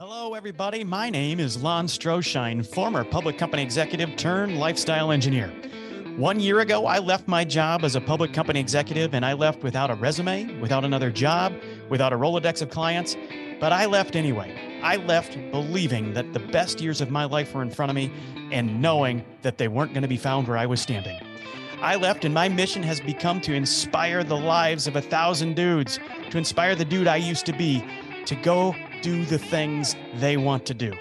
Hello, everybody. My name is Lon Stroschein, former public company executive turned lifestyle engineer. One year ago, I left my job as a public company executive and I left without a resume, without another job, without a Rolodex of clients, but I left anyway. I left believing that the best years of my life were in front of me and knowing that they weren't going to be found where I was standing. I left, and my mission has become to inspire the lives of a thousand dudes, to inspire the dude I used to be to go do the things they want to do.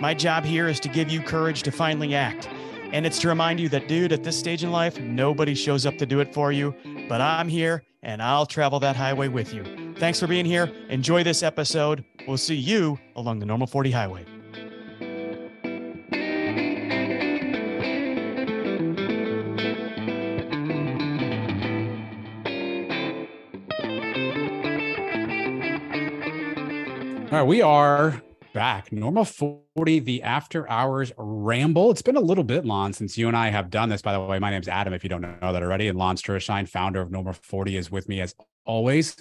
My job here is to give you courage to finally act. And it's to remind you that, dude, at this stage in life, nobody shows up to do it for you, but I'm here and I'll travel that highway with you. Thanks for being here. Enjoy this episode. We'll see you along the normal 40 highway. All right, we are back. Normal 40, the after hours ramble. It's been a little bit long since you and I have done this. By the way, my name's Adam, if you don't know that already. And Lon Stroschein, founder of Normal 40, is with me as always.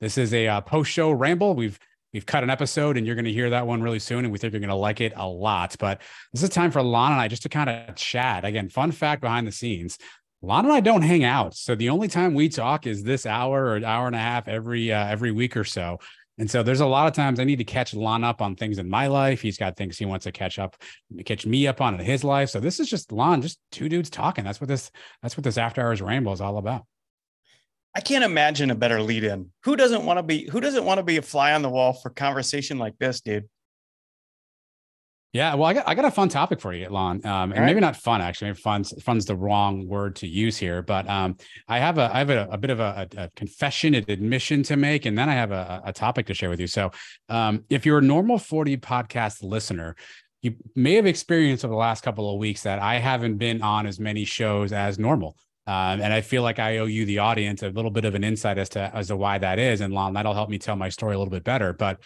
This is a uh, post-show ramble. We've we've cut an episode and you're going to hear that one really soon. And we think you're going to like it a lot. But this is time for Lon and I just to kind of chat. Again, fun fact behind the scenes. Lon and I don't hang out. So the only time we talk is this hour or hour and a half every uh, every week or so. And so there's a lot of times I need to catch Lon up on things in my life. He's got things he wants to catch up, catch me up on in his life. So this is just Lon, just two dudes talking. That's what this, that's what this after hours ramble is all about. I can't imagine a better lead in. Who doesn't want to be, who doesn't want to be a fly on the wall for conversation like this, dude? Yeah, well, I got I got a fun topic for you, Lon. Um, and right. maybe not fun actually. Maybe fun's fun's the wrong word to use here, but um, I have a I have a, a bit of a, a, confession, an admission to make, and then I have a, a topic to share with you. So, um, if you're a normal forty podcast listener, you may have experienced over the last couple of weeks that I haven't been on as many shows as normal. Um, and I feel like I owe you, the audience, a little bit of an insight as to as to why that is. And Lon, that'll help me tell my story a little bit better. But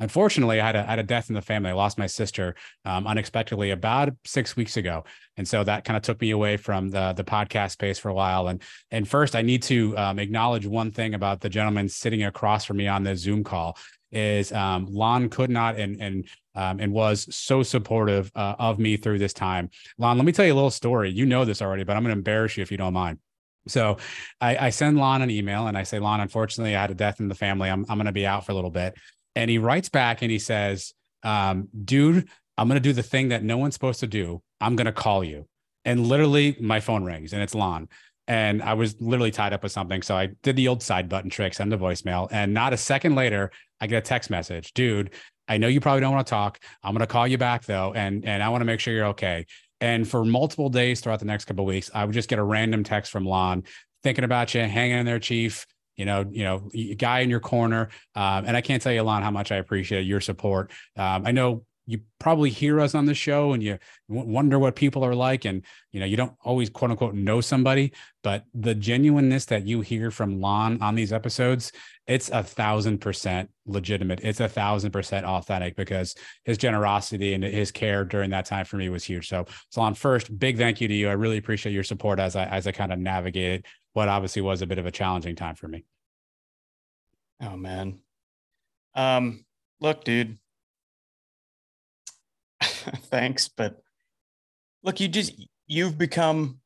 unfortunately, I had a, had a death in the family. I lost my sister um, unexpectedly about six weeks ago, and so that kind of took me away from the the podcast space for a while. And and first, I need to um, acknowledge one thing about the gentleman sitting across from me on the Zoom call is um, Lon could not and and um, and was so supportive uh, of me through this time. Lon, let me tell you a little story. You know this already, but I'm going to embarrass you if you don't mind. So I, I, send Lon an email and I say, Lon, unfortunately, I had a death in the family. I'm, I'm going to be out for a little bit. And he writes back and he says, um, dude, I'm going to do the thing that no one's supposed to do. I'm going to call you. And literally, my phone rings and it's Lon. And I was literally tied up with something. So I did the old side button trick, send a voicemail. And not a second later, I get a text message, dude. I know you probably don't want to talk. I'm going to call you back though. And, and I want to make sure you're okay. And for multiple days throughout the next couple of weeks, I would just get a random text from Lon thinking about you, hanging in there, chief you know, you know, guy in your corner. Um, and I can't tell you, Lon, how much I appreciate your support. Um, I know you probably hear us on the show and you wonder what people are like and you know you don't always quote unquote know somebody but the genuineness that you hear from lon on these episodes it's a thousand percent legitimate it's a thousand percent authentic because his generosity and his care during that time for me was huge so lon first big thank you to you i really appreciate your support as i as i kind of navigated what obviously was a bit of a challenging time for me. Oh man. Um, look, dude. Thanks, but look, you just you've become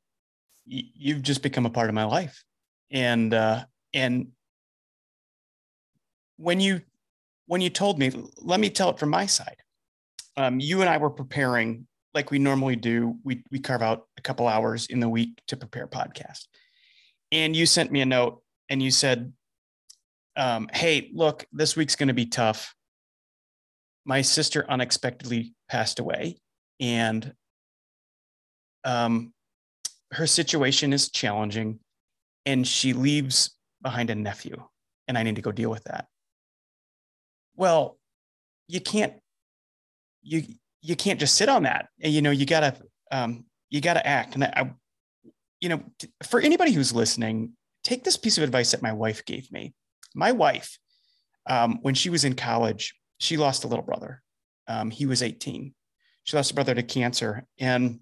you've just become a part of my life. And uh and when you when you told me, let me tell it from my side. Um, you and I were preparing like we normally do. We we carve out a couple hours in the week to prepare podcast and you sent me a note and you said, um, "Hey, look, this week's going to be tough. My sister unexpectedly passed away, and um, her situation is challenging, and she leaves behind a nephew, and I need to go deal with that." Well, you can't you you can't just sit on that. And you know, you gotta um, you gotta act. And I, you know, for anybody who's listening, take this piece of advice that my wife gave me. My wife, um, when she was in college, she lost a little brother. Um, he was 18. She lost a brother to cancer. And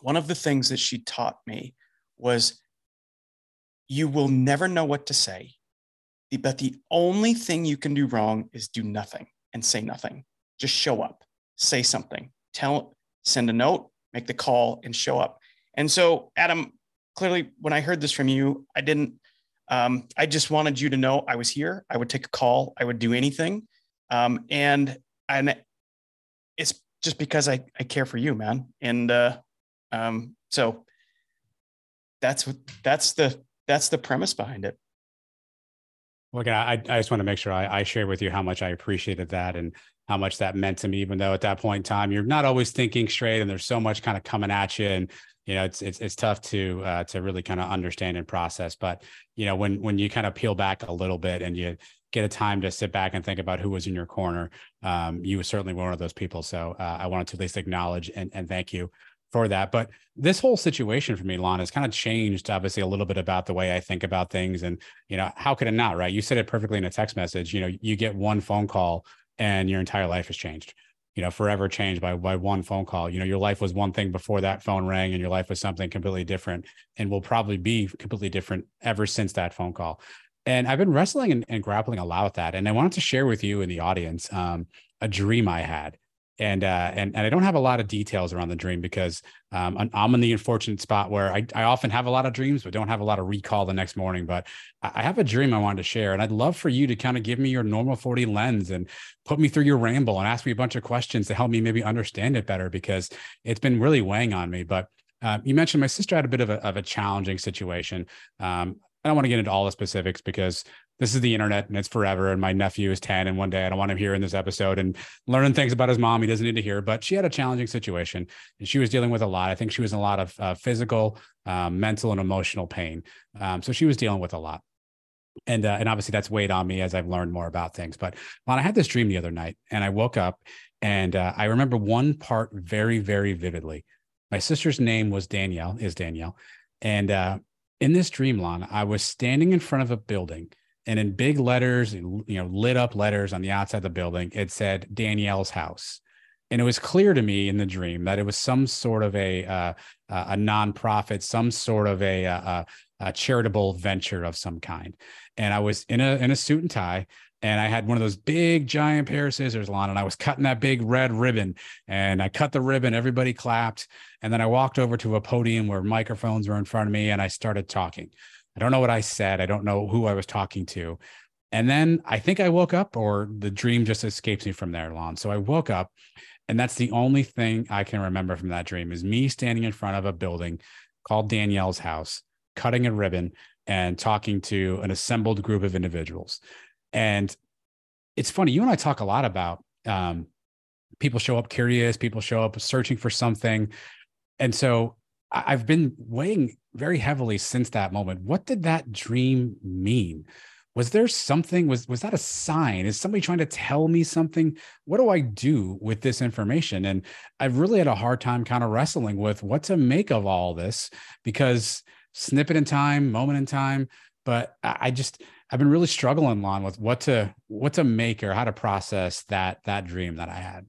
one of the things that she taught me was you will never know what to say, but the only thing you can do wrong is do nothing and say nothing. just show up, say something, tell, send a note, make the call, and show up. And so, Adam, clearly, when I heard this from you, I didn't. Um, I just wanted you to know I was here. I would take a call. I would do anything, um, and and it's just because I I care for you, man. And uh, um, so that's what that's the that's the premise behind it. Look, I, I just want to make sure I, I share with you how much I appreciated that and how much that meant to me, even though at that point in time, you're not always thinking straight and there's so much kind of coming at you. And, you know, it's, it's, it's tough to, uh, to really kind of understand and process. But, you know, when, when you kind of peel back a little bit and you get a time to sit back and think about who was in your corner, um, you certainly were one of those people. So uh, I wanted to at least acknowledge and, and thank you for that. But this whole situation for me, Lon, has kind of changed, obviously, a little bit about the way I think about things. And, you know, how could it not, right? You said it perfectly in a text message. You know, you get one phone call and your entire life has changed, you know, forever changed by, by one phone call. You know, your life was one thing before that phone rang and your life was something completely different and will probably be completely different ever since that phone call. And I've been wrestling and, and grappling a lot with that. And I wanted to share with you in the audience um, a dream I had and uh, and and I don't have a lot of details around the dream because um, I'm in the unfortunate spot where I, I often have a lot of dreams but don't have a lot of recall the next morning. But I have a dream I wanted to share, and I'd love for you to kind of give me your normal 40 lens and put me through your ramble and ask me a bunch of questions to help me maybe understand it better because it's been really weighing on me. But uh, you mentioned my sister had a bit of a, of a challenging situation. Um, I don't want to get into all the specifics because this is the internet and it's forever. And my nephew is 10. And one day I don't want him hearing this episode and learning things about his mom he doesn't need to hear. But she had a challenging situation and she was dealing with a lot. I think she was in a lot of uh, physical, um, mental, and emotional pain. Um, so she was dealing with a lot. And, uh, and obviously that's weighed on me as I've learned more about things. But when I had this dream the other night and I woke up and uh, I remember one part very, very vividly. My sister's name was Danielle, is Danielle. And uh, in this dream, Lon, I was standing in front of a building and in big letters, you know, lit up letters on the outside of the building, it said Danielle's house. And it was clear to me in the dream that it was some sort of a uh, uh a nonprofit, some sort of a, a, a charitable venture of some kind. And I was in a in a suit and tie, and I had one of those big giant pair of scissors, Lon, and I was cutting that big red ribbon. And I cut the ribbon, everybody clapped. And then I walked over to a podium where microphones were in front of me and I started talking. I don't know what I said. I don't know who I was talking to. And then I think I woke up, or the dream just escapes me from there, Lon. So I woke up, and that's the only thing I can remember from that dream is me standing in front of a building called Danielle's house, cutting a ribbon and talking to an assembled group of individuals. And it's funny, you and I talk a lot about um, people show up curious, people show up searching for something. And so I've been weighing very heavily since that moment. What did that dream mean? Was there something? Was was that a sign? Is somebody trying to tell me something? What do I do with this information? And I've really had a hard time kind of wrestling with what to make of all this because snippet in time, moment in time. But I just I've been really struggling, Lon, with what to what to make or how to process that that dream that I had.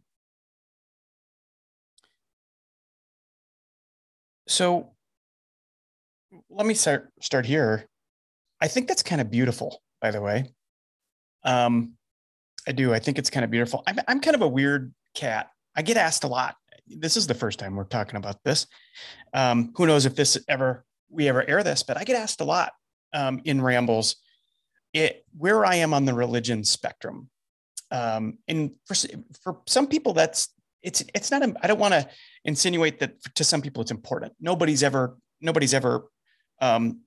So let me start start here. I think that's kind of beautiful, by the way. Um, I do. I think it's kind of beautiful. I'm I'm kind of a weird cat. I get asked a lot. This is the first time we're talking about this. Um, who knows if this ever we ever air this, but I get asked a lot um, in rambles. It where I am on the religion spectrum, um, and for for some people that's it's it's not. I don't want to insinuate that to some people it's important. Nobody's ever nobody's ever um,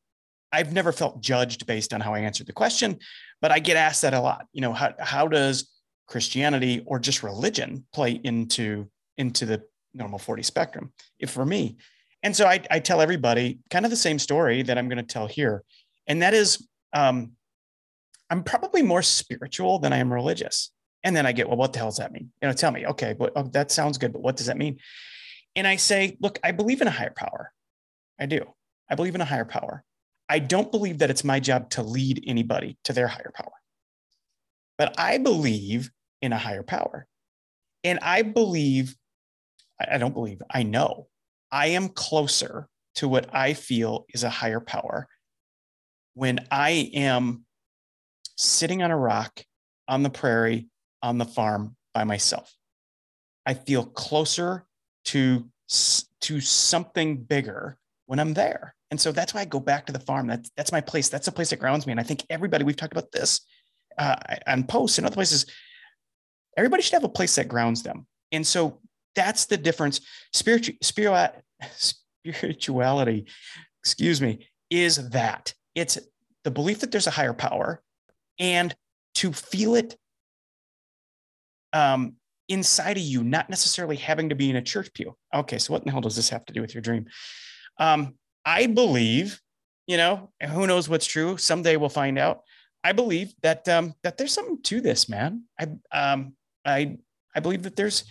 I've never felt judged based on how I answered the question, but I get asked that a lot. You know, how how does Christianity or just religion play into into the normal 40 spectrum? If for me, and so I, I tell everybody kind of the same story that I'm going to tell here, and that is um, I'm probably more spiritual than I am religious. And then I get, well, what the hell does that mean? You know, tell me, okay, but oh, that sounds good, but what does that mean? And I say, look, I believe in a higher power. I do. I believe in a higher power. I don't believe that it's my job to lead anybody to their higher power. But I believe in a higher power. And I believe, I don't believe, I know I am closer to what I feel is a higher power when I am sitting on a rock on the prairie on the farm by myself. I feel closer to to something bigger when I'm there. And so that's why I go back to the farm. That's that's my place. That's the place that grounds me. And I think everybody we've talked about this uh, on posts and other places. Everybody should have a place that grounds them. And so that's the difference. Spiritual, spirituality, excuse me, is that it's the belief that there's a higher power and to feel it um, inside of you, not necessarily having to be in a church pew. Okay, so what in the hell does this have to do with your dream? Um, I believe, you know, who knows what's true? Someday we'll find out. I believe that um, that there's something to this, man. I um, I I believe that there's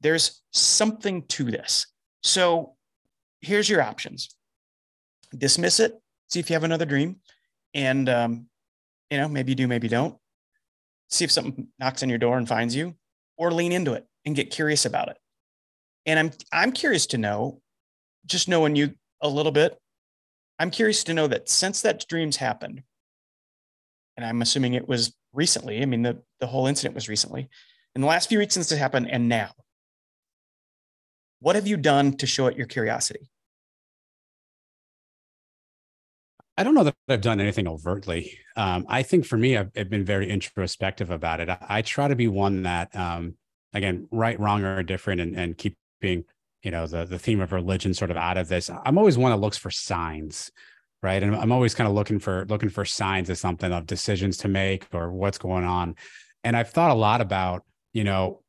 there's something to this. So here's your options: dismiss it, see if you have another dream, and um, you know maybe you do, maybe don't. See if something knocks on your door and finds you, or lean into it and get curious about it. And I'm I'm curious to know, just knowing you a little bit, I'm curious to know that since that dreams happened, and I'm assuming it was recently. I mean, the, the whole incident was recently. In the last few weeks since it happened, and now, what have you done to show it your curiosity? I don't know that I've done anything overtly. Um, I think for me, I've, I've, been very introspective about it. I, I try to be one that, um, again, right, wrong, or different, and, and keeping you know the the theme of religion sort of out of this. I'm always one that looks for signs, right? And I'm always kind of looking for looking for signs of something of decisions to make or what's going on. And I've thought a lot about, you know,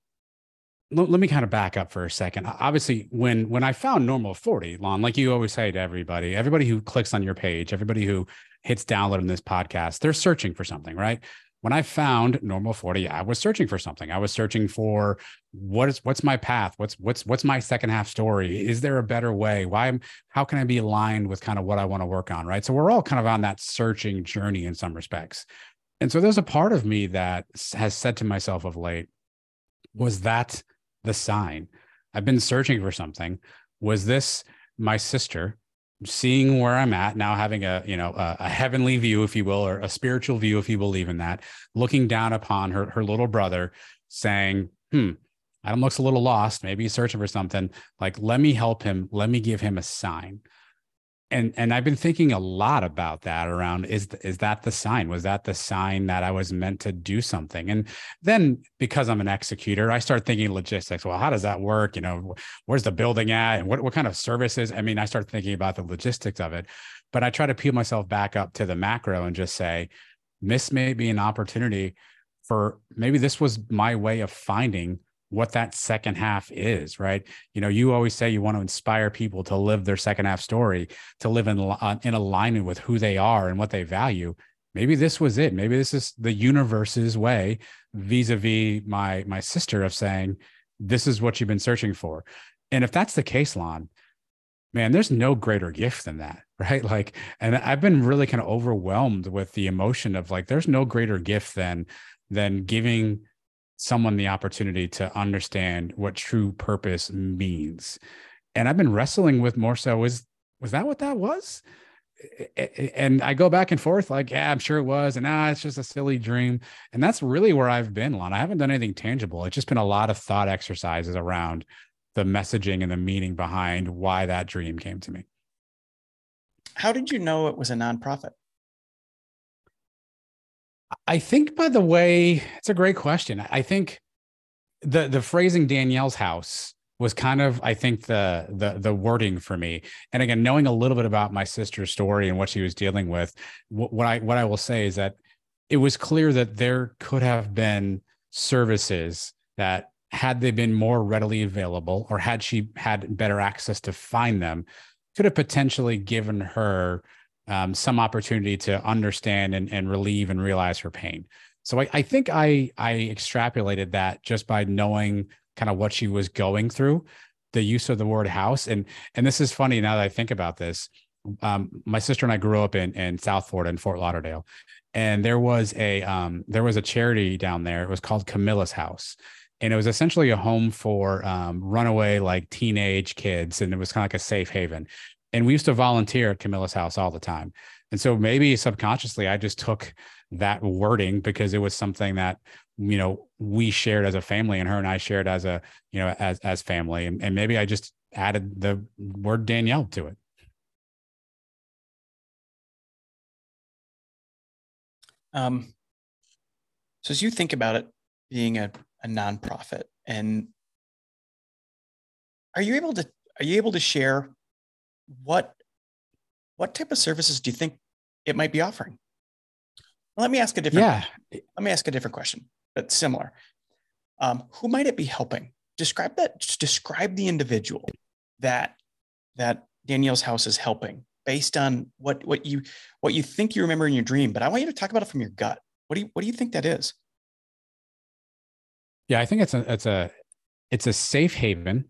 let, let me kind of back up for a second. Obviously, when when I found normal 40, Lon, like you always say to everybody, everybody who clicks on your page, everybody who hits download in this podcast, they're searching for something, right? when I found normal 40, I was searching for something. I was searching for what is what's my path? What's what's what's my second half story? Is there a better way? Why how can I be aligned with kind of what I want to work on? Right. So we're all kind of on that searching journey in some respects. And so there's a part of me that has said to myself of late, was that the sign? I've been searching for something. Was this my sister seeing where I'm at now, having a you know a, a, heavenly view, if you will, or a spiritual view, if you believe in that, looking down upon her her little brother, saying, "Hmm, Adam looks a little lost. Maybe he's searching for something. Like, let me help him. Let me give him a sign." And and I've been thinking a lot about that around is is that the sign? Was that the sign that I was meant to do something? And then because I'm an executor I start thinking logistics. Well how does that work? You know where's the building at? And what what kind of services? I mean I start thinking about the logistics of it but I try to peel myself back up to the macro and just say this may be an opportunity for maybe this was my way of finding what that second half is, right? You know, you always say you want to inspire people to live their second half story, to live in uh, in alignment with who they are and what they value. Maybe this was it. Maybe this is the universe's way vis-a-vis my my sister of saying this is what you've been searching for. And if that's the case, Lon, man, there's no greater gift than that, right? Like, and I've been really kind of overwhelmed with the emotion of like, there's no greater gift than than giving someone the opportunity to understand what true purpose means. And I've been wrestling with more so was was that what that was? And I go back and forth like, yeah, I'm sure it was. And ah, it's just a silly dream. And that's really where I've been, Lon. I haven't done anything tangible. It's just been a lot of thought exercises around the messaging and the meaning behind why that dream came to me. How did you know it was a nonprofit? I think, by the way, it's a great question. I think the the phrasing Danielle's house was kind of, I think, the the the wording for me. And again, knowing a little bit about my sister's story and what she was dealing with, what I what I will say is that it was clear that there could have been services that had they been more readily available or had she had better access to find them could have potentially given her um, some opportunity to understand and, and relieve and realize her pain. So I, I think I I extrapolated that just by knowing kind of what she was going through, the use of the word house. And and this is funny now that I think about this. Um, my sister and I grew up in in South Florida in Fort Lauderdale, and there was a um, there was a charity down there. It was called Camilla's House, and it was essentially a home for um, runaway like teenage kids, and it was kind of like a safe haven and we used to volunteer at Camilla's house all the time. And so maybe subconsciously, I just took that wording because it was something that you know we shared as a family and her and I shared as a you know as as family and, and maybe I just added the word Danielle to it. Um, so as you think about it being a, a nonprofit and are you able to are you able to share what what type of services do you think it might be offering? Well, let me ask a different yeah. let me ask a different question, but similar. Um, who might it be helping? Describe that. Just describe the individual that that Danielle's house is helping based on what what you what you think you remember in your dream. But I want you to talk about it from your gut. What do you what do you think that is? Yeah, I think it's a it's a it's a safe haven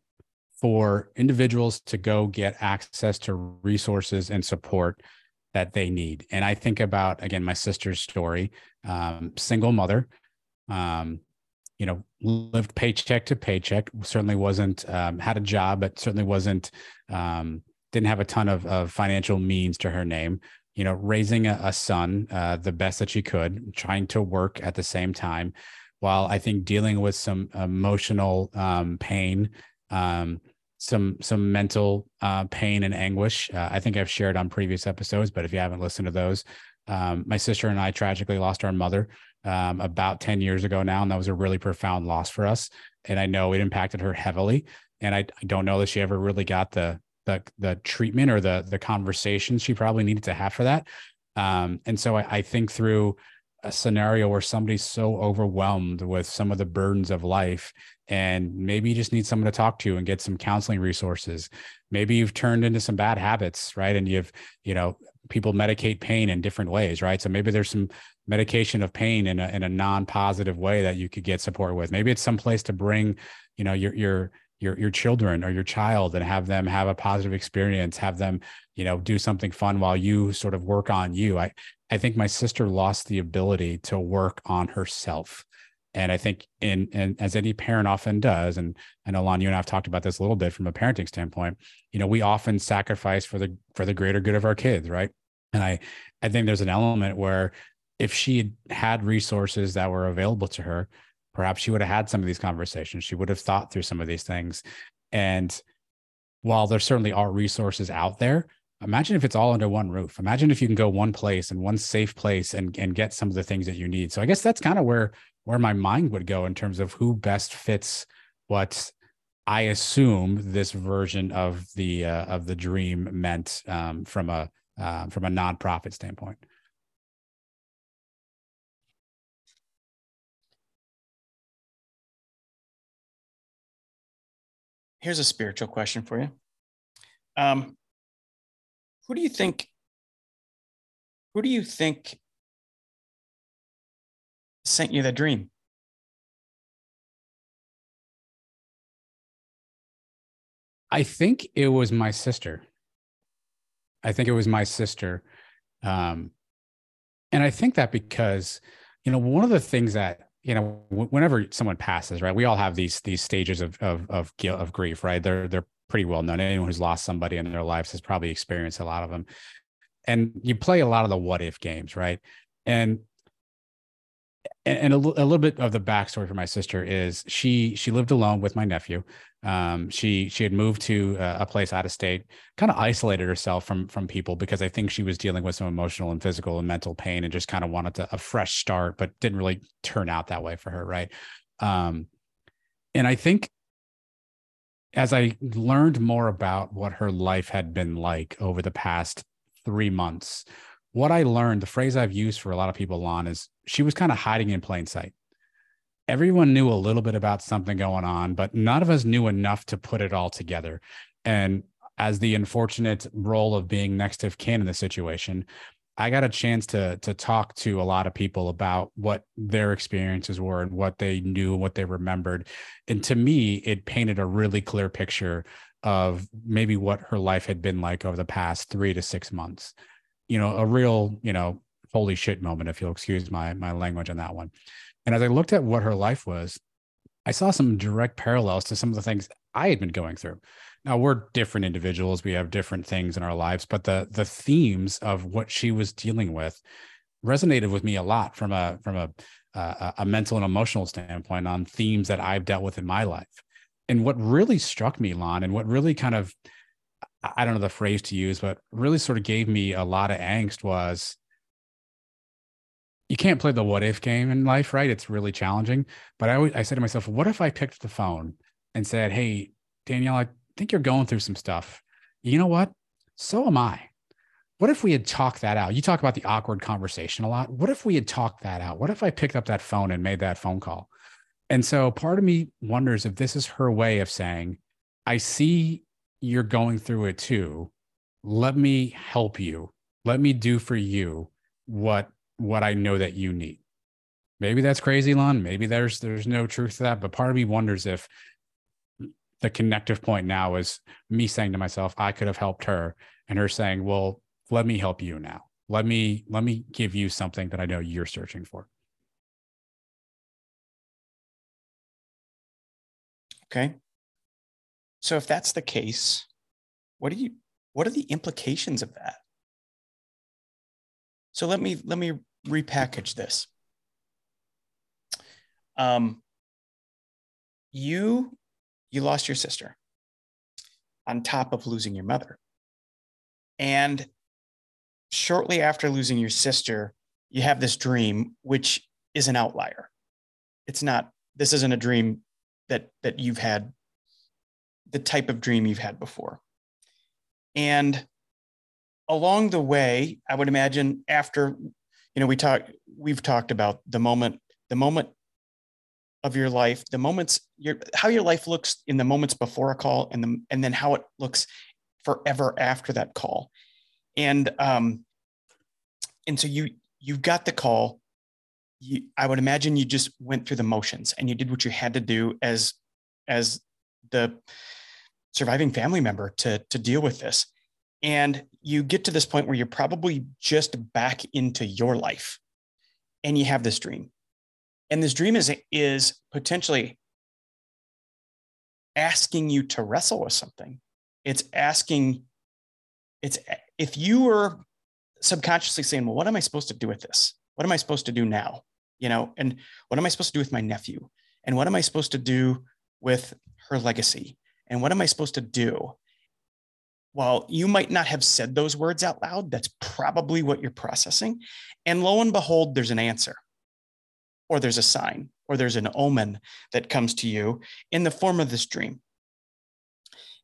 for individuals to go get access to resources and support that they need. And I think about again my sister's story, um, single mother, um, you know, lived paycheck to paycheck. Certainly wasn't um, had a job, but certainly wasn't um, didn't have a ton of, of financial means to her name. You know, raising a, a son uh, the best that she could, trying to work at the same time, while I think dealing with some emotional um, pain um, some some mental uh, pain and anguish. Uh, I think I've shared on previous episodes, but if you haven't listened to those, um, my sister and I tragically lost our mother um, about ten years ago now, and that was a really profound loss for us. And I know it impacted her heavily. And I, I don't know that she ever really got the the the treatment or the the conversations she probably needed to have for that. Um, and so I, I think through a scenario where somebody's so overwhelmed with some of the burdens of life and maybe you just need someone to talk to and get some counseling resources. Maybe you've turned into some bad habits right? And you've you know people medicate pain in different ways right? So maybe there's some medication of pain in a, in a non-positive way that you could get support with. Maybe it's some place to bring you know your your your your children or your child and have them have a positive experience have them you know do something fun while you sort of work on you. I I think my sister lost the ability to work on herself. And I think in and as any parent often does, and I know Lon, you and I have talked about this a little bit from a parenting standpoint, you know, we often sacrifice for the for the greater good of our kids, right? And I I think there's an element where if she had resources that were available to her, perhaps she would have had some of these conversations. She would have thought through some of these things. And while there certainly are resources out there, imagine if it's all under one roof. Imagine if you can go one place and one safe place and and get some of the things that you need. So i guess that's kind of where where my mind would go in terms of who best fits what i assume this version of the uh, of the dream meant um, from a uh, from a nonprofit standpoint. Here's a spiritual question for you. Um, who do you think who do you think sent you the dream? I think it was my sister. I think it was my sister um, and i think that because you know one of the things that you know whenever someone passes right we all have these these stages of of of guilt of grief right? They're they're pretty well known. Anyone who's lost somebody in their lives has probably experienced a lot of them. And you play a lot of the what if games, right? And and a, a little bit of the backstory for my sister is she she lived alone with my nephew. Um, she she had moved to a place out of state, kind of isolated herself from from people because I think she was dealing with some emotional and physical and mental pain, and just kind of wanted to, a fresh start, but didn't really turn out that way for her, right? Um, and I think as I learned more about what her life had been like over the past three months, what I learned, the phrase I've used for a lot of people on is she was kind of hiding in plain sight. Everyone knew a little bit about something going on, but none of us knew enough to put it all together. And as the unfortunate role of being next of kin in the situation, I got a chance to to talk to a lot of people about what their experiences were and what they knew and what they remembered. And to me, it painted a really clear picture of maybe what her life had been like over the past three to six months. You know, a real, you know, holy shit moment, if you'll excuse my my language on that one. And as I looked at what her life was, I saw some direct parallels to some of the things I had been going through. Now we're different individuals. We have different things in our lives, but the the themes of what she was dealing with resonated with me a lot from a from a a, a mental and emotional standpoint on themes that I've dealt with in my life. And what really struck me, Lon, and what really kind of I don't know the phrase to use, but really sort of gave me a lot of angst was you can't play the what if game in life, right? It's really challenging. But I I said to myself, what if I picked the phone and said, Hey, Danielle, I think you're going through some stuff. You know what? So am I. What if we had talked that out? You talk about the awkward conversation a lot. What if we had talked that out? What if I picked up that phone and made that phone call? And so part of me wonders if this is her way of saying, I see you're going through it too. Let me help you. Let me do for you what what I know that you need. Maybe that's crazy, Lon. Maybe there's there's no truth to that. But part of me wonders if the connective point now is me saying to myself, I could have helped her, and her saying, Well, let me help you now. Let me let me give you something that I know you're searching for. Okay. So if that's the case, what do you what are the implications of that? So let me let me repackage this. Um, you you lost your sister on top of losing your mother. And shortly after losing your sister, you have this dream, which is an outlier. It's not, this isn't a dream that that you've had, the type of dream you've had before. And along the way, I would imagine after you know we talk we've talked about the moment the moment of your life the moments your how your life looks in the moments before a call and the and then how it looks forever after that call. And um and so you you got the call. You, i would imagine you just went through the motions and you did what you had to do as as the surviving family member to to deal with this and you get to this point where you're probably just back into your life and you have this dream. And this dream is, is potentially asking you to wrestle with something. It's asking, it's if you were subconsciously saying, well, what am I supposed to do with this? What am I supposed to do now? You know, and what am I supposed to do with my nephew? And what am I supposed to do with her legacy? And what am I supposed to do? While you might not have said those words out loud, that's probably what you're processing. And lo and behold, there's an answer, or there's a sign, or there's an omen that comes to you in the form of this dream.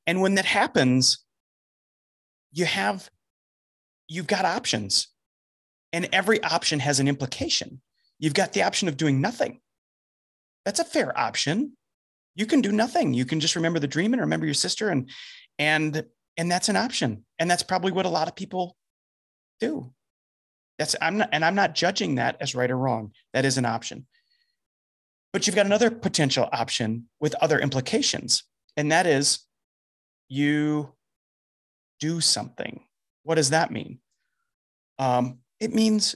And when that happens, you have you've got options. And every option has an implication. You've got the option of doing nothing. That's a fair option. You can do nothing. You can just remember the dream and remember your sister and and and that's an option. And that's probably what a lot of people do. That's i'm not and i'm not judging that as right or wrong. That is an option. But you've got another potential option with other implications and that is you do something. What does that mean? Um, it means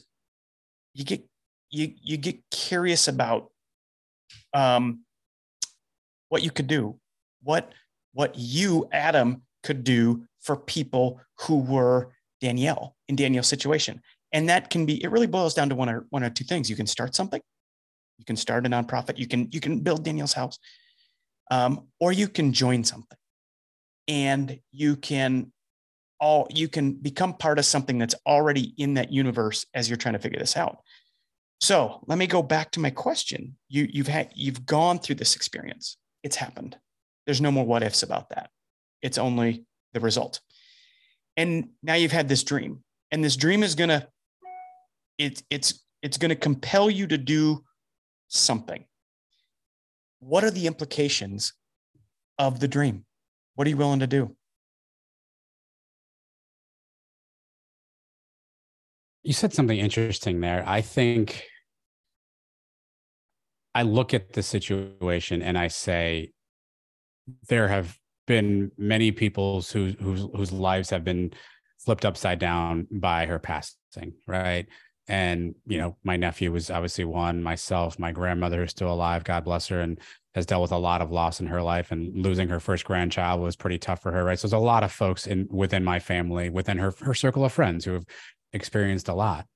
you get you you get curious about um, what you could do what what you adam could do for people who were Danielle in Danielle's situation. And that can be, it really boils down to one or one or two things. You can start something, you can start a nonprofit, you can, you can build Danielle's house, um, or you can join something and you can all you can become part of something that's already in that universe as you're trying to figure this out. So let me go back to my question. You, you've had you've gone through this experience. It's happened. There's no more what ifs about that. It's only the result. And now you've had this dream, and this dream is gonna it, it's it's gonna compel you to do something. What are the implications of the dream? What are you willing to do? You said something interesting there. I think I look at the situation and I say, there have been many people's whose whose whose lives have been flipped upside down by her passing, right? And you know, my nephew was obviously one. Myself, my grandmother is still alive, God bless her, and has dealt with a lot of loss in her life. And losing her first grandchild was pretty tough for her, right? So there's a lot of folks in within my family, within her her circle of friends who have experienced a lot.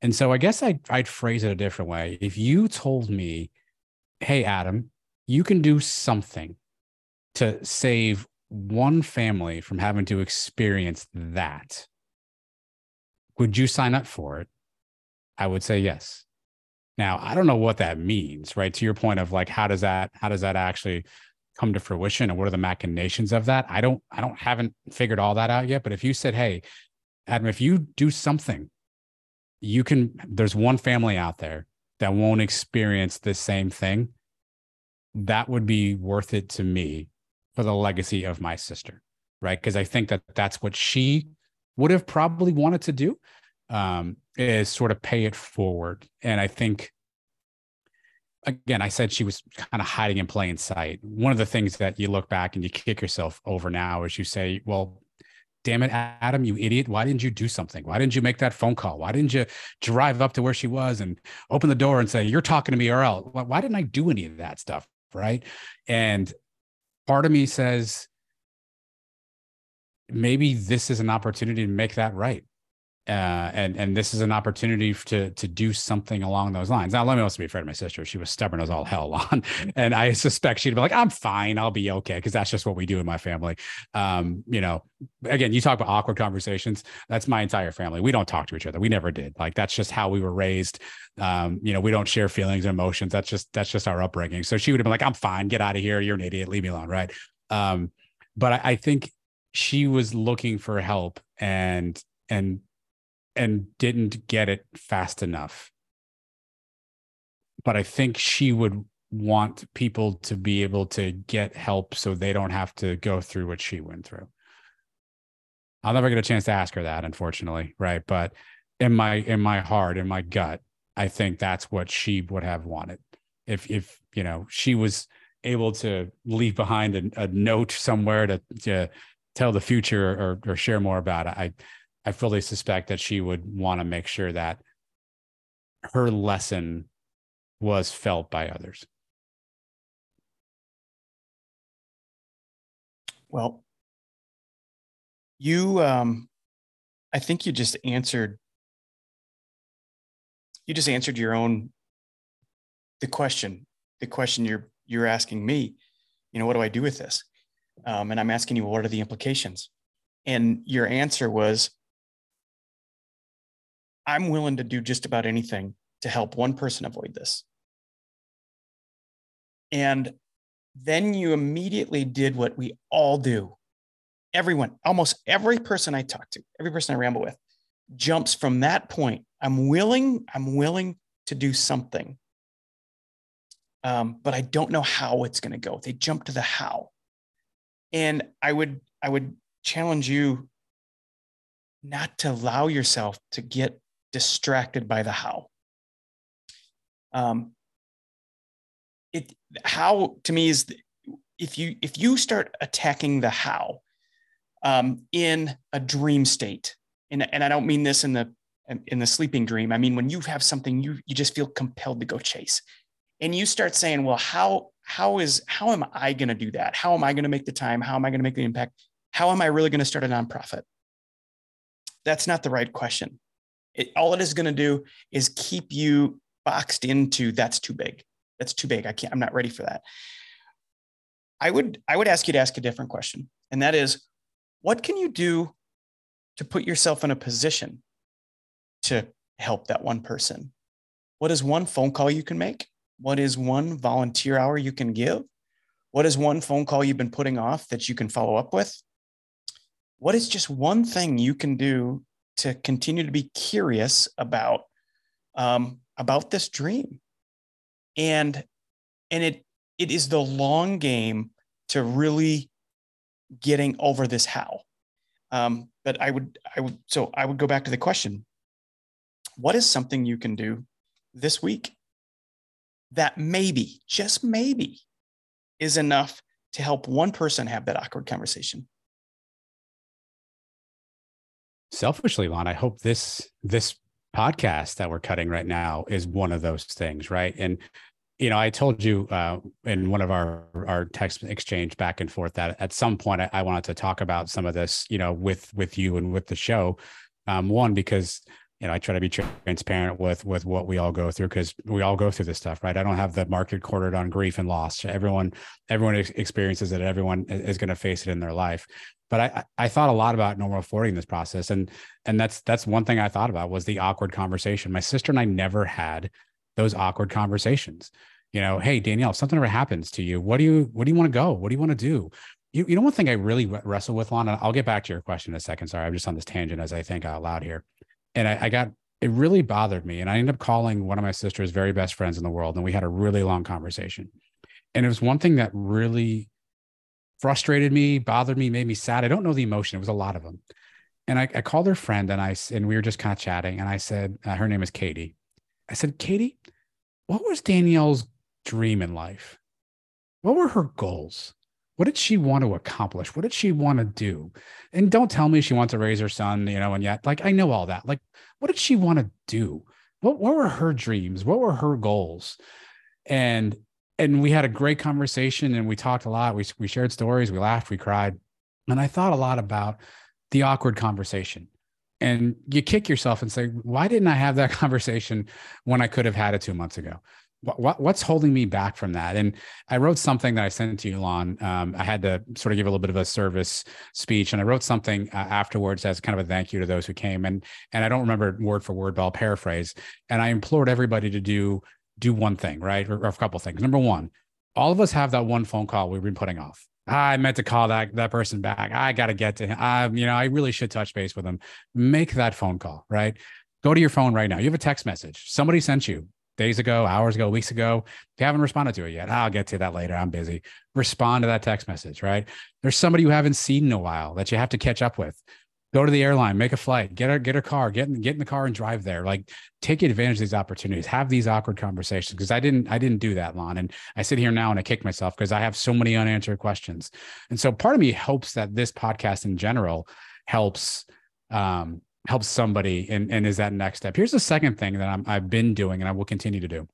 And so I guess I'd, I'd phrase it a different way. If you told me, hey, Adam, you can do something to save one family from having to experience that, would you sign up for it? I would say yes. Now, I don't know what that means, right? To your point of like, how does that, how does that actually come to fruition and what are the machinations of that? I don't, I don't, haven't figured all that out yet. But if you said, hey, Adam, if you do something, you can, there's one family out there that won't experience the same thing. That would be worth it to me for the legacy of my sister, right? Because I think that that's what she would have probably wanted to do um, is sort of pay it forward. And I think, again, I said she was kind of hiding in plain sight. One of the things that you look back and you kick yourself over now is you say, well, damn it, Adam, you idiot. Why didn't you do something? Why didn't you make that phone call? Why didn't you drive up to where she was and open the door and say, you're talking to me or else? Why didn't I do any of that stuff? Right. And part of me says, maybe this is an opportunity to make that right uh, and and this is an opportunity to to do something along those lines. Now, let me also be afraid of my sister. She was stubborn as all hell on, and I suspect she'd be like, "I'm fine, I'll be okay," because that's just what we do in my family. Um, you know, again, you talk about awkward conversations. That's my entire family. We don't talk to each other. We never did. Like that's just how we were raised. Um, you know, we don't share feelings and emotions. That's just that's just our upbringing. So she would have been like, "I'm fine. Get out of here. You're an idiot. Leave me alone." Right. Um, but I, I think she was looking for help and and and didn't get it fast enough. But I think she would want people to be able to get help so they don't have to go through what she went through. I'll never get a chance to ask her that, unfortunately, right? But in my in my heart, in my gut, I think that's what she would have wanted. If if you know she was able to leave behind a, a note somewhere to to tell the future or or share more about it, I I fully suspect that she would want to make sure that her lesson was felt by others. Well, you, um, I think you just answered. You just answered your own. The question, the question you're you're asking me, you know, what do I do with this? Um, and I'm asking you, what are the implications? And your answer was, I'm willing to do just about anything to help one person avoid this. And then you immediately did what we all do. Everyone, almost every person I talk to, every person I ramble with, jumps from that point. I'm willing, I'm willing to do something. Um, but I don't know how it's going to go. They jump to the how. And I would, I would challenge you not to allow yourself to get distracted by the how. Um, it how to me is if you if you start attacking the how um, in a dream state, and, and I don't mean this in the in the sleeping dream. I mean when you have something you you just feel compelled to go chase, and you start saying, well, how how is how am I going to do that? How am I going to make the time? How am I going to make the impact? How am I really going to start a nonprofit? That's not the right question. It, all it is going to do is keep you boxed into that's too big. That's too big. I can't, I'm not ready for that. I would, I would ask you to ask a different question. And that is, what can you do to put yourself in a position to help that one person? What is one phone call you can make? What is one volunteer hour you can give? What is one phone call you've been putting off that you can follow up with? What is just one thing you can do to continue to be curious about um, about this dream. And and it it is the long game to really getting over this how. Um, but i would i would so i would go back to the question. What is something you can do this week that maybe just maybe is enough to help one person have that awkward conversation selfishly, Lon, I hope this this podcast that we're cutting right now is one of those things, right? And you know, I told you uh, in one of our our text exchange back and forth that at some point I, I wanted to talk about some of this, you know, with with you and with the show. Um, one because you know, I try to be transparent with with what we all go through because we all go through this stuff, right? I don't have the market quartered on grief and loss. Everyone, everyone experiences it. Everyone is going to face it in their life. But I, I thought a lot about normal forwarding this process, and and that's that's one thing I thought about was the awkward conversation. My sister and I never had those awkward conversations. You know, hey Danielle, if something ever happens to you, what do you what do you want to go? What do you want to do? You, you know, one thing I really wrestle with, Lon, I'll get back to your question in a second. Sorry, I'm just on this tangent as I think out loud here and I, I got it really bothered me. And I ended up calling one of my sister's very best friends in the world, and we had a really long conversation. And it was one thing that really frustrated me, bothered me, made me sad. I don't know the emotion. It was a lot of them. And I, I called her friend, and I and we were just kind of chatting. And I said, uh, her name is Katie. I said, Katie, what was Danielle's dream in life? What were her goals? What did she want to accomplish? What did she want to do? And don't tell me she wants to raise her son, you know, and yet, like, I know all that. Like, what did she want to do? What, what were her dreams? What were her goals? And, and we had a great conversation and we talked a lot. We, we shared stories, we laughed, we cried. And I thought a lot about the awkward conversation. And you kick yourself and say, why didn't I have that conversation when I could have had it two months ago? What, what's holding me back from that? And I wrote something that I sent to you, Lon. Um, I had to sort of give a little bit of a service speech, and I wrote something uh, afterwards as kind of a thank you to those who came. And and I don't remember word for word, but I'll paraphrase. And I implored everybody to do do one thing, right, or, or a couple things. Number one, all of us have that one phone call we've been putting off. I meant to call that that person back. I got to get to him. I, you know, I really should touch base with him. Make that phone call, right? Go to your phone right now. You have a text message. Somebody sent you days ago, hours ago, weeks ago. If you haven't responded to it yet, I'll get to that later. I'm busy. Respond to that text message, right? There's somebody you haven't seen in a while that you have to catch up with. Go to the airline, make a flight, get a get a car, get in, get in the car and drive there. Like take advantage of these opportunities. Have these awkward conversations because I didn't I didn't do that, Lon. And I sit here now and I kick myself because I have so many unanswered questions. And so part of me hopes that this podcast in general helps um, helps somebody and, and is that next step. Here's the second thing that I'm, I've been doing and I will continue to do.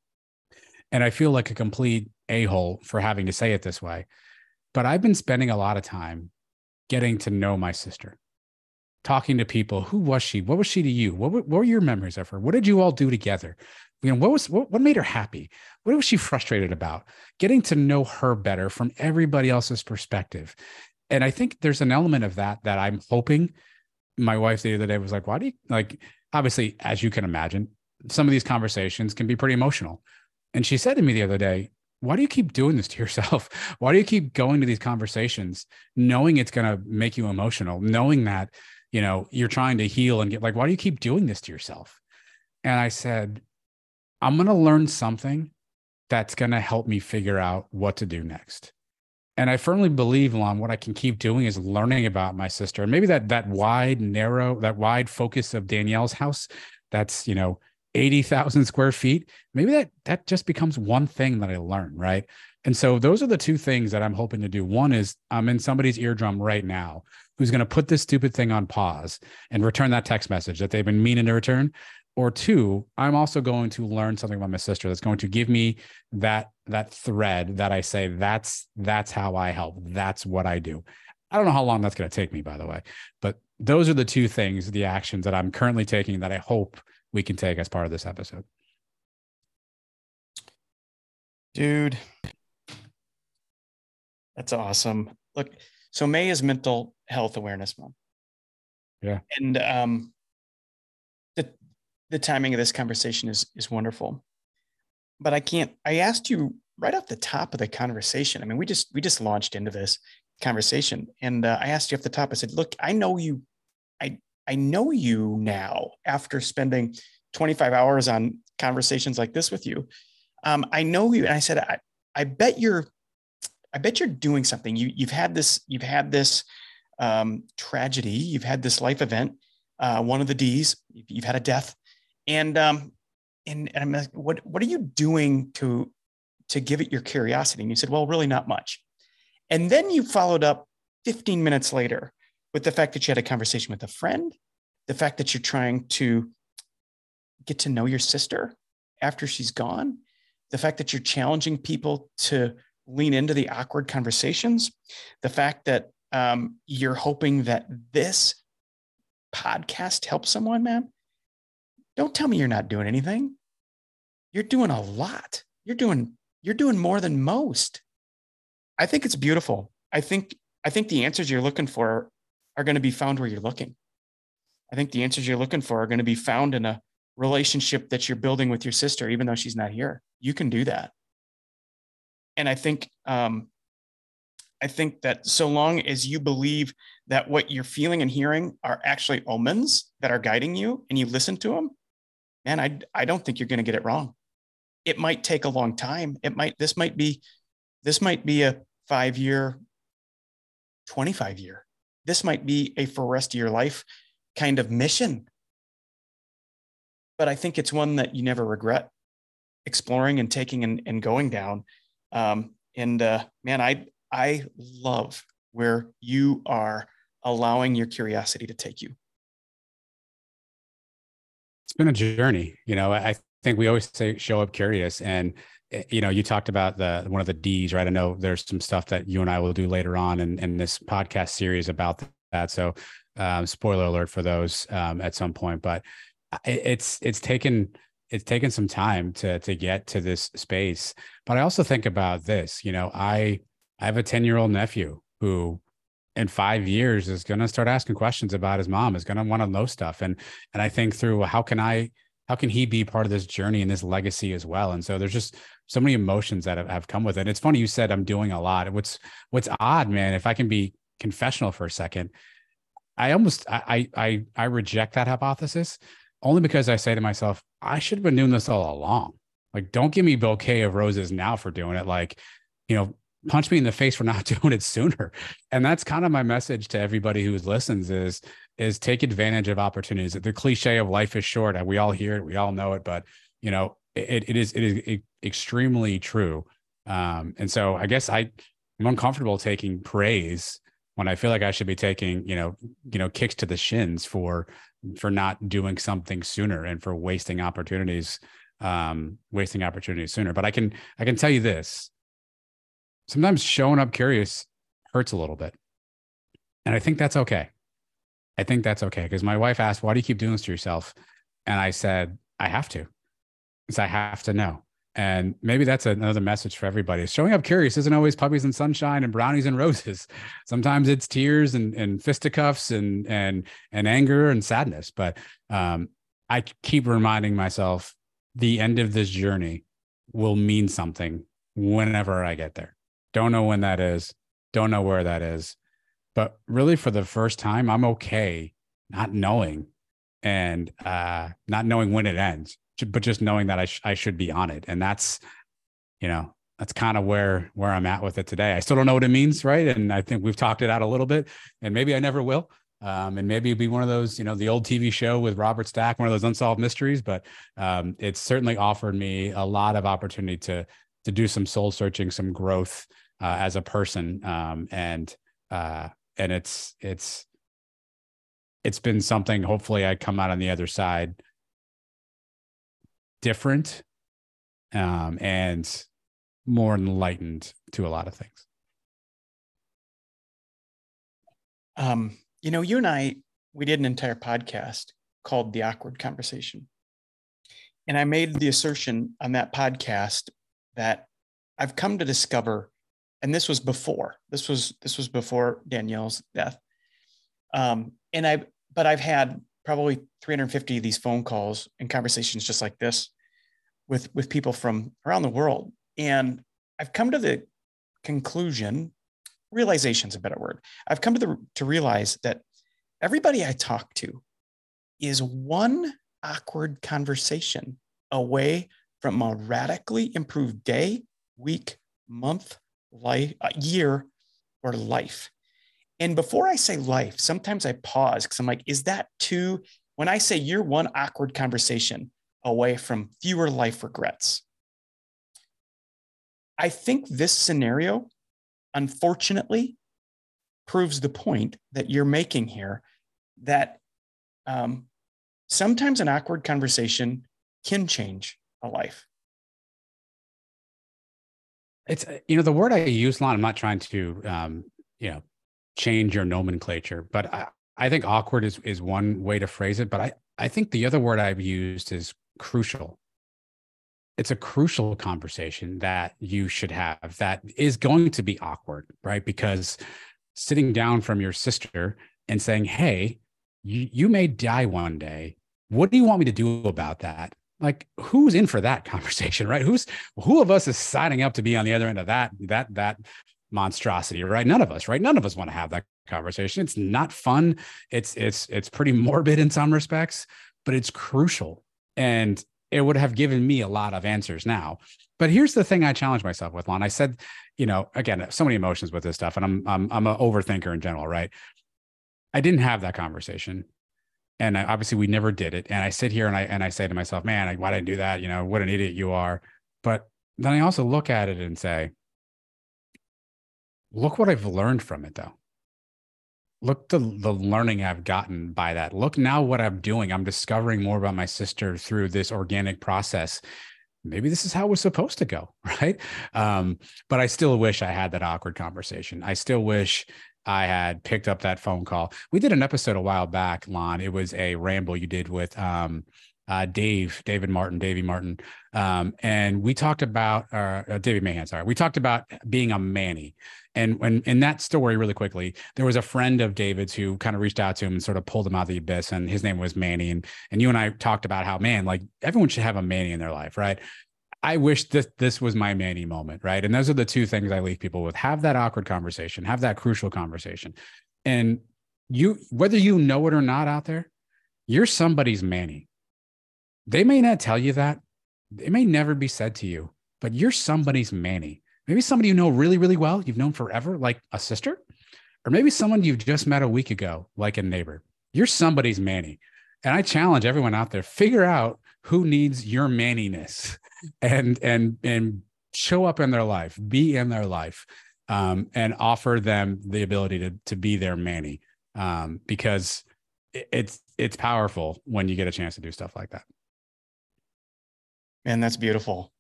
And I feel like a complete a hole for having to say it this way, but I've been spending a lot of time getting to know my sister, talking to people. Who was she? What was she to you? What, what were your memories of her? What did you all do together? You know, what was what, what made her happy? What was she frustrated about? Getting to know her better from everybody else's perspective. And I think there's an element of that that I'm hoping my wife the other day was like, why do you like, obviously, as you can imagine, some of these conversations can be pretty emotional. And she said to me the other day, why do you keep doing this to yourself? Why do you keep going to these conversations knowing it's going to make you emotional, knowing that, you know, you're trying to heal and get like, why do you keep doing this to yourself? And I said, I'm going to learn something that's going to help me figure out what to do next and I firmly believe, Lon, what I can keep doing is learning about my sister. And maybe that that wide, narrow, that wide focus of Danielle's house, that's you know, 80,000 square feet. Maybe that that just becomes one thing that I learn, right? And so those are the two things that I'm hoping to do. One is I'm in somebody's eardrum right now who's going to put this stupid thing on pause and return that text message that they've been meaning to return or two i'm also going to learn something about my sister that's going to give me that that thread that i say that's that's how i help. That's what i do. I don't know how long that's going to take me by the way but those are the two things the actions that i'm currently taking that i hope we can take as part of this episode. Dude. That's awesome. Look so may is mental health awareness month. Yeah. And um the timing of this conversation is is wonderful. But I can't. I asked you right off the top of the conversation. I mean, we just we just launched into this conversation, and uh, I asked you off the top. I said, "Look, I know you. I I know you now after spending 25 hours on conversations like this with you. Um, I know you." And I said, "I I bet you're." I bet you're doing something. You you've had this you've had this um, tragedy. You've had this life event. Uh, one of the D's. You've had a death and um, and, and I'm like, what what are you doing to to give it your curiosity? And you said, well, really not much. And then you followed up 15 minutes later with the fact that you had a conversation with a friend, the fact that you're trying to get to know your sister after she's gone, the fact that you're challenging people to lean into the awkward conversations, the fact that um, you're hoping that this podcast helps someone, man Don't tell me you're not doing anything. You're doing a lot. You're doing you're doing more than most. I think it's beautiful. I think I think the answers you're looking for are going to be found where you're looking. I think the answers you're looking for are going to be found in a relationship that you're building with your sister, even though she's not here. You can do that. And I think um, I think that so long as you believe that what you're feeling and hearing are actually omens that are guiding you and you listen to them, man, I, I don't think you're going to get it wrong. It might take a long time. It might, this might be, this might be a five year, 25 year. This might be a for rest of your life kind of mission. But I think it's one that you never regret exploring and taking and, and going down. Um, and uh, man, I, I love where you are allowing your curiosity to take you. It's been a journey. You know, I think we always say show up curious and eh, you know, you talked about the one of the D's, right? I know there's some stuff that you and I will do later on in, in this podcast series about that. So, um, spoiler alert for those um, at some point. But it's it's taken it's taken some time to to get to this space. But I also think about this. You know, I I have a 10 year old nephew who in five years is going to start asking questions about his mom is going to want to know stuff. And and i think through how can i how can he be part of this journey and this legacy as well? And so there's just so many emotions that have, have come with it. It's funny you said i'm doing a lot. What's what's odd man if i can be confessional for a second i almost i i i reject that hypothesis only because i say to myself i should have been doing this all along. Like don't give me bouquet of roses now for doing it. Like you know punch me in the face for not doing it sooner. And that's kind of my message to everybody who listens is is take advantage of opportunities. The cliche of life is short we all hear it we all know it but you know it, it is it is extremely true. Um, and so i guess i i'm uncomfortable taking praise when i feel like i should be taking you know you know kicks to the shins for for not doing something sooner and for wasting opportunities um wasting opportunities sooner. But i can i can tell you this sometimes showing up curious hurts a little bit. And I think that's okay. I think that's okay. Because my wife asked, Why do you keep doing this to yourself? And I said, I have to. Because I have to know. And maybe that's another message for everybody. Showing up curious isn't always puppies and sunshine and brownies and roses. Sometimes it's tears and, and fisticuffs and and and anger and sadness. But um, I keep reminding myself the end of this journey will mean something whenever I get there. Don't know when that is. Don't know where that is. But really, for the first time, I'm okay not knowing and uh, not knowing when it ends, but just knowing that I, sh- I should be on it. And that's, you know, that's kind of where where I'm at with it today. I still don't know what it means, right? And I think we've talked it out a little bit, and maybe I never will. Um, and maybe it'd be one of those, you know, the old TV show with Robert Stack, one of those unsolved mysteries. But um, it's certainly offered me a lot of opportunity to to do some soul searching, some growth, uh, as a person um, and uh, and it's it's it's been something hopefully i come out on the other side different um, and more enlightened to a lot of things. Um, you know you and i we did an entire podcast called the awkward conversation. And i made the assertion on that podcast that i've come to discover and this was before this was this was before danielle's death. Um, and i but i've had probably 350 of these phone calls and conversations just like this with with people from around the world. And i've come to the conclusion realization is a better word. I've come to the to realize that everybody i talk to is one awkward conversation away from a radically improved day week month life, uh, year, or life. And before I say life, sometimes I pause because I'm like, is that too? When I say you're one awkward conversation away from fewer life regrets, I think this scenario, unfortunately, proves the point that you're making here that um, sometimes an awkward conversation can change a life it's uh, you know the word I use, a lot. I'm not trying to um, you know change your nomenclature, but I, I think awkward is is one way to phrase it. But I I think the other word I've used is crucial. It's a crucial conversation that you should have that is going to be awkward, right? Because sitting down from your sister and saying, Hey, you, you may die one day. What do you want me to do about that? Like, who's in for that conversation, right? Who's who of us is signing up to be on the other end of that that that monstrosity, right? None of us, right? None of us want to have that conversation. It's not fun. It's it's it's pretty morbid in some respects, but it's crucial. And it would have given me a lot of answers now. But here's the thing I challenge myself with, Lon. I said, you know, again, so many emotions with this stuff, and I'm I'm I'm an overthinker in general, right? I didn't have that conversation. And I, obviously we never did it. And I sit here and I and I say to myself, man, like, why did I do that? You know, what an idiot you are. But then I also look at it and say, look what I've learned from it though. Look the the learning I've gotten by that. Look now what I'm doing. I'm discovering more about my sister through this organic process. Maybe this is how it was supposed to go, right? Um, but I still wish I had that awkward conversation. I still wish I had picked up that phone call. We did an episode a while back, Lon. It was a ramble you did with um, uh, Dave, David Martin, Davey Martin, um, and we talked about uh, uh, David Mahan. Sorry, we talked about being a Manny, and when in that story, really quickly, there was a friend of David's who kind of reached out to him and sort of pulled him out of the abyss, and his name was Manny, and and you and I talked about how man, like everyone should have a Manny in their life, right? I wish that this was my Manny moment, right? And those are the two things I leave people with: have that awkward conversation, have that crucial conversation, and you whether you know it or not out there, you're somebody's Manny they may not tell you that. It may never be said to you, but you're somebody's Manny. Maybe somebody you know really, really well, you've known forever, like a sister, or maybe someone you've just met a week ago, like a neighbor. You're somebody's Manny. And I challenge everyone out there, figure out who needs your manniness and and and show up in their life, be in their life, um, and offer them the ability to to be their Manny. Um, because it's it's powerful when you get a chance to do stuff like that. Man, that's beautiful.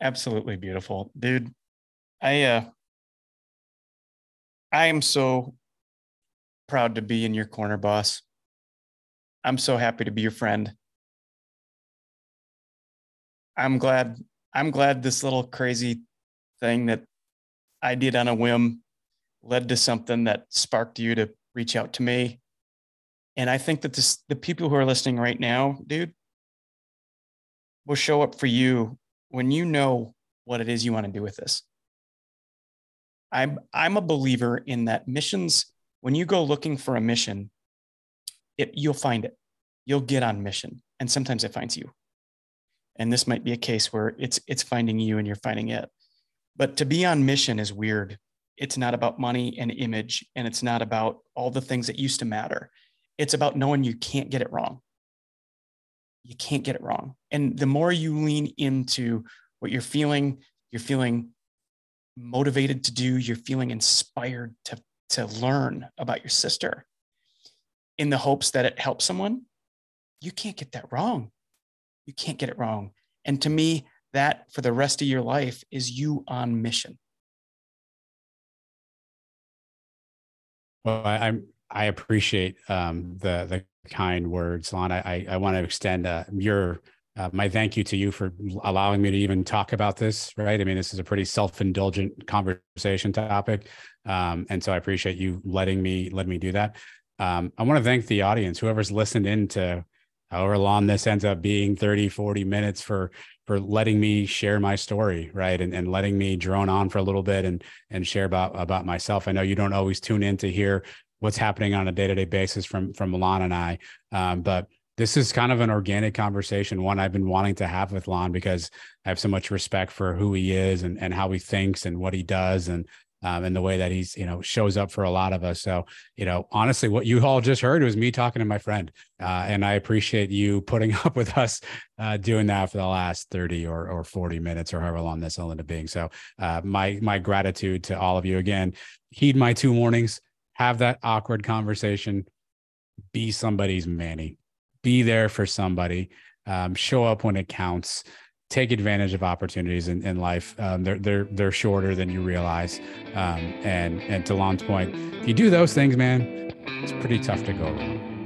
Absolutely beautiful. Dude, I uh I am so proud to be in your corner, boss. I'm so happy to be your friend. I'm glad I'm glad this little crazy thing that I did on a whim led to something that sparked you to reach out to me. And I think that this, the people who are listening right now, dude, will show up for you when you know what it is you want to do with this. I'm I'm a believer in that missions. When you go looking for a mission, it, you'll find it. You'll get on mission, and sometimes it finds you. And this might be a case where it's it's finding you and you're finding it. But to be on mission is weird. It's not about money and image, and it's not about all the things that used to matter. It's about knowing you can't get it wrong you can't get it wrong. And the more you lean into what you're feeling, you're feeling motivated to do, you're feeling inspired to, to learn about your sister in the hopes that it helps someone, you can't get that wrong. You can't get it wrong. And to me, that for the rest of your life is you on mission. Well, I, I'm I appreciate um, the the kind words, Lon. I, I want to extend uh, your uh, my thank you to you for allowing me to even talk about this. Right? I mean, this is a pretty self indulgent conversation topic, um, and so I appreciate you letting me let me do that. Um, I want to thank the audience, whoever's listened in to however long this ends up being 30 40 minutes for for letting me share my story right and, and letting me drone on for a little bit and and share about about myself i know you don't always tune in to hear what's happening on a day-to-day basis from from Milan and I. Um, but this is kind of an organic conversation, one I've been wanting to have with Lon because I have so much respect for who he is and, and how he thinks and what he does and um, and the way that he's you know shows up for a lot of us. So you know, honestly, what you all just heard was me talking to my friend, uh, and I appreciate you putting up with us uh, doing that for the last thirty or or forty minutes or however long this will end up being. So uh, my my gratitude to all of you again. Heed my two warnings have that awkward conversation, be somebody's Manny, be there for somebody, um, show up when it counts, take advantage of opportunities in, in life. Um, they're they're they're shorter than you realize. Um, and and to Lon's point, if you do those things, man, it's pretty tough to go wrong.